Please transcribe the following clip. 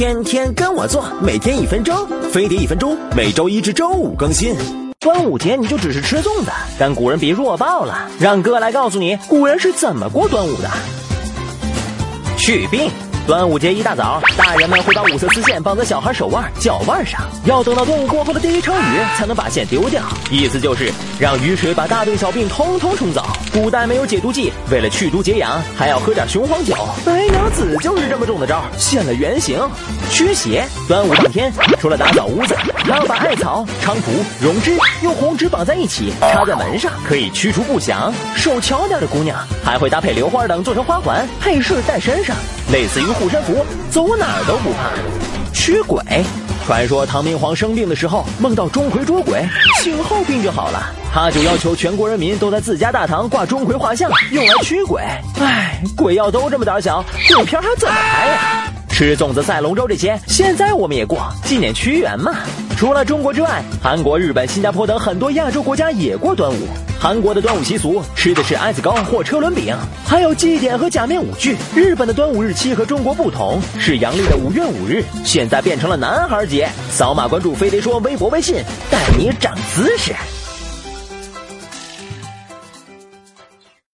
天天跟我做，每天一分钟，飞碟一分钟，每周一至周五更新。端午节你就只是吃粽子，但古人别弱爆了。让哥来告诉你，古人是怎么过端午的。祛病。端午节一大早，大人们会把五色丝线绑在小孩手腕、脚腕上，要等到端午过后的第一场雨才能把线丢掉。意思就是让雨水把大病小病通通冲走。古代没有解毒剂，为了去毒解痒，还要喝点雄黄酒。白娘子就是这么中的招，现了原形。驱邪，端午当天，除了打扫屋子，还要把艾草、菖蒲、榕枝用红纸绑在一起，插在门上，可以驱除不祥。手巧点的姑娘还会搭配榴花等做成花环，配饰戴身上，类似于。护身符，走哪儿都不怕。驱鬼，传说唐明皇生病的时候梦到钟馗捉鬼，醒后病就好了。他就要求全国人民都在自家大堂挂钟馗画像，用来驱鬼。唉，鬼要都这么胆小，鬼片还怎么拍呀？吃粽子、赛龙舟这些，现在我们也过，纪念屈原嘛。除了中国之外，韩国、日本、新加坡等很多亚洲国家也过端午。韩国的端午习俗吃的是艾子糕或车轮饼，还有祭典和假面舞剧。日本的端午日期和中国不同，是阳历的五月五日，现在变成了男孩节。扫码关注飞碟说微博、微信，带你长姿势。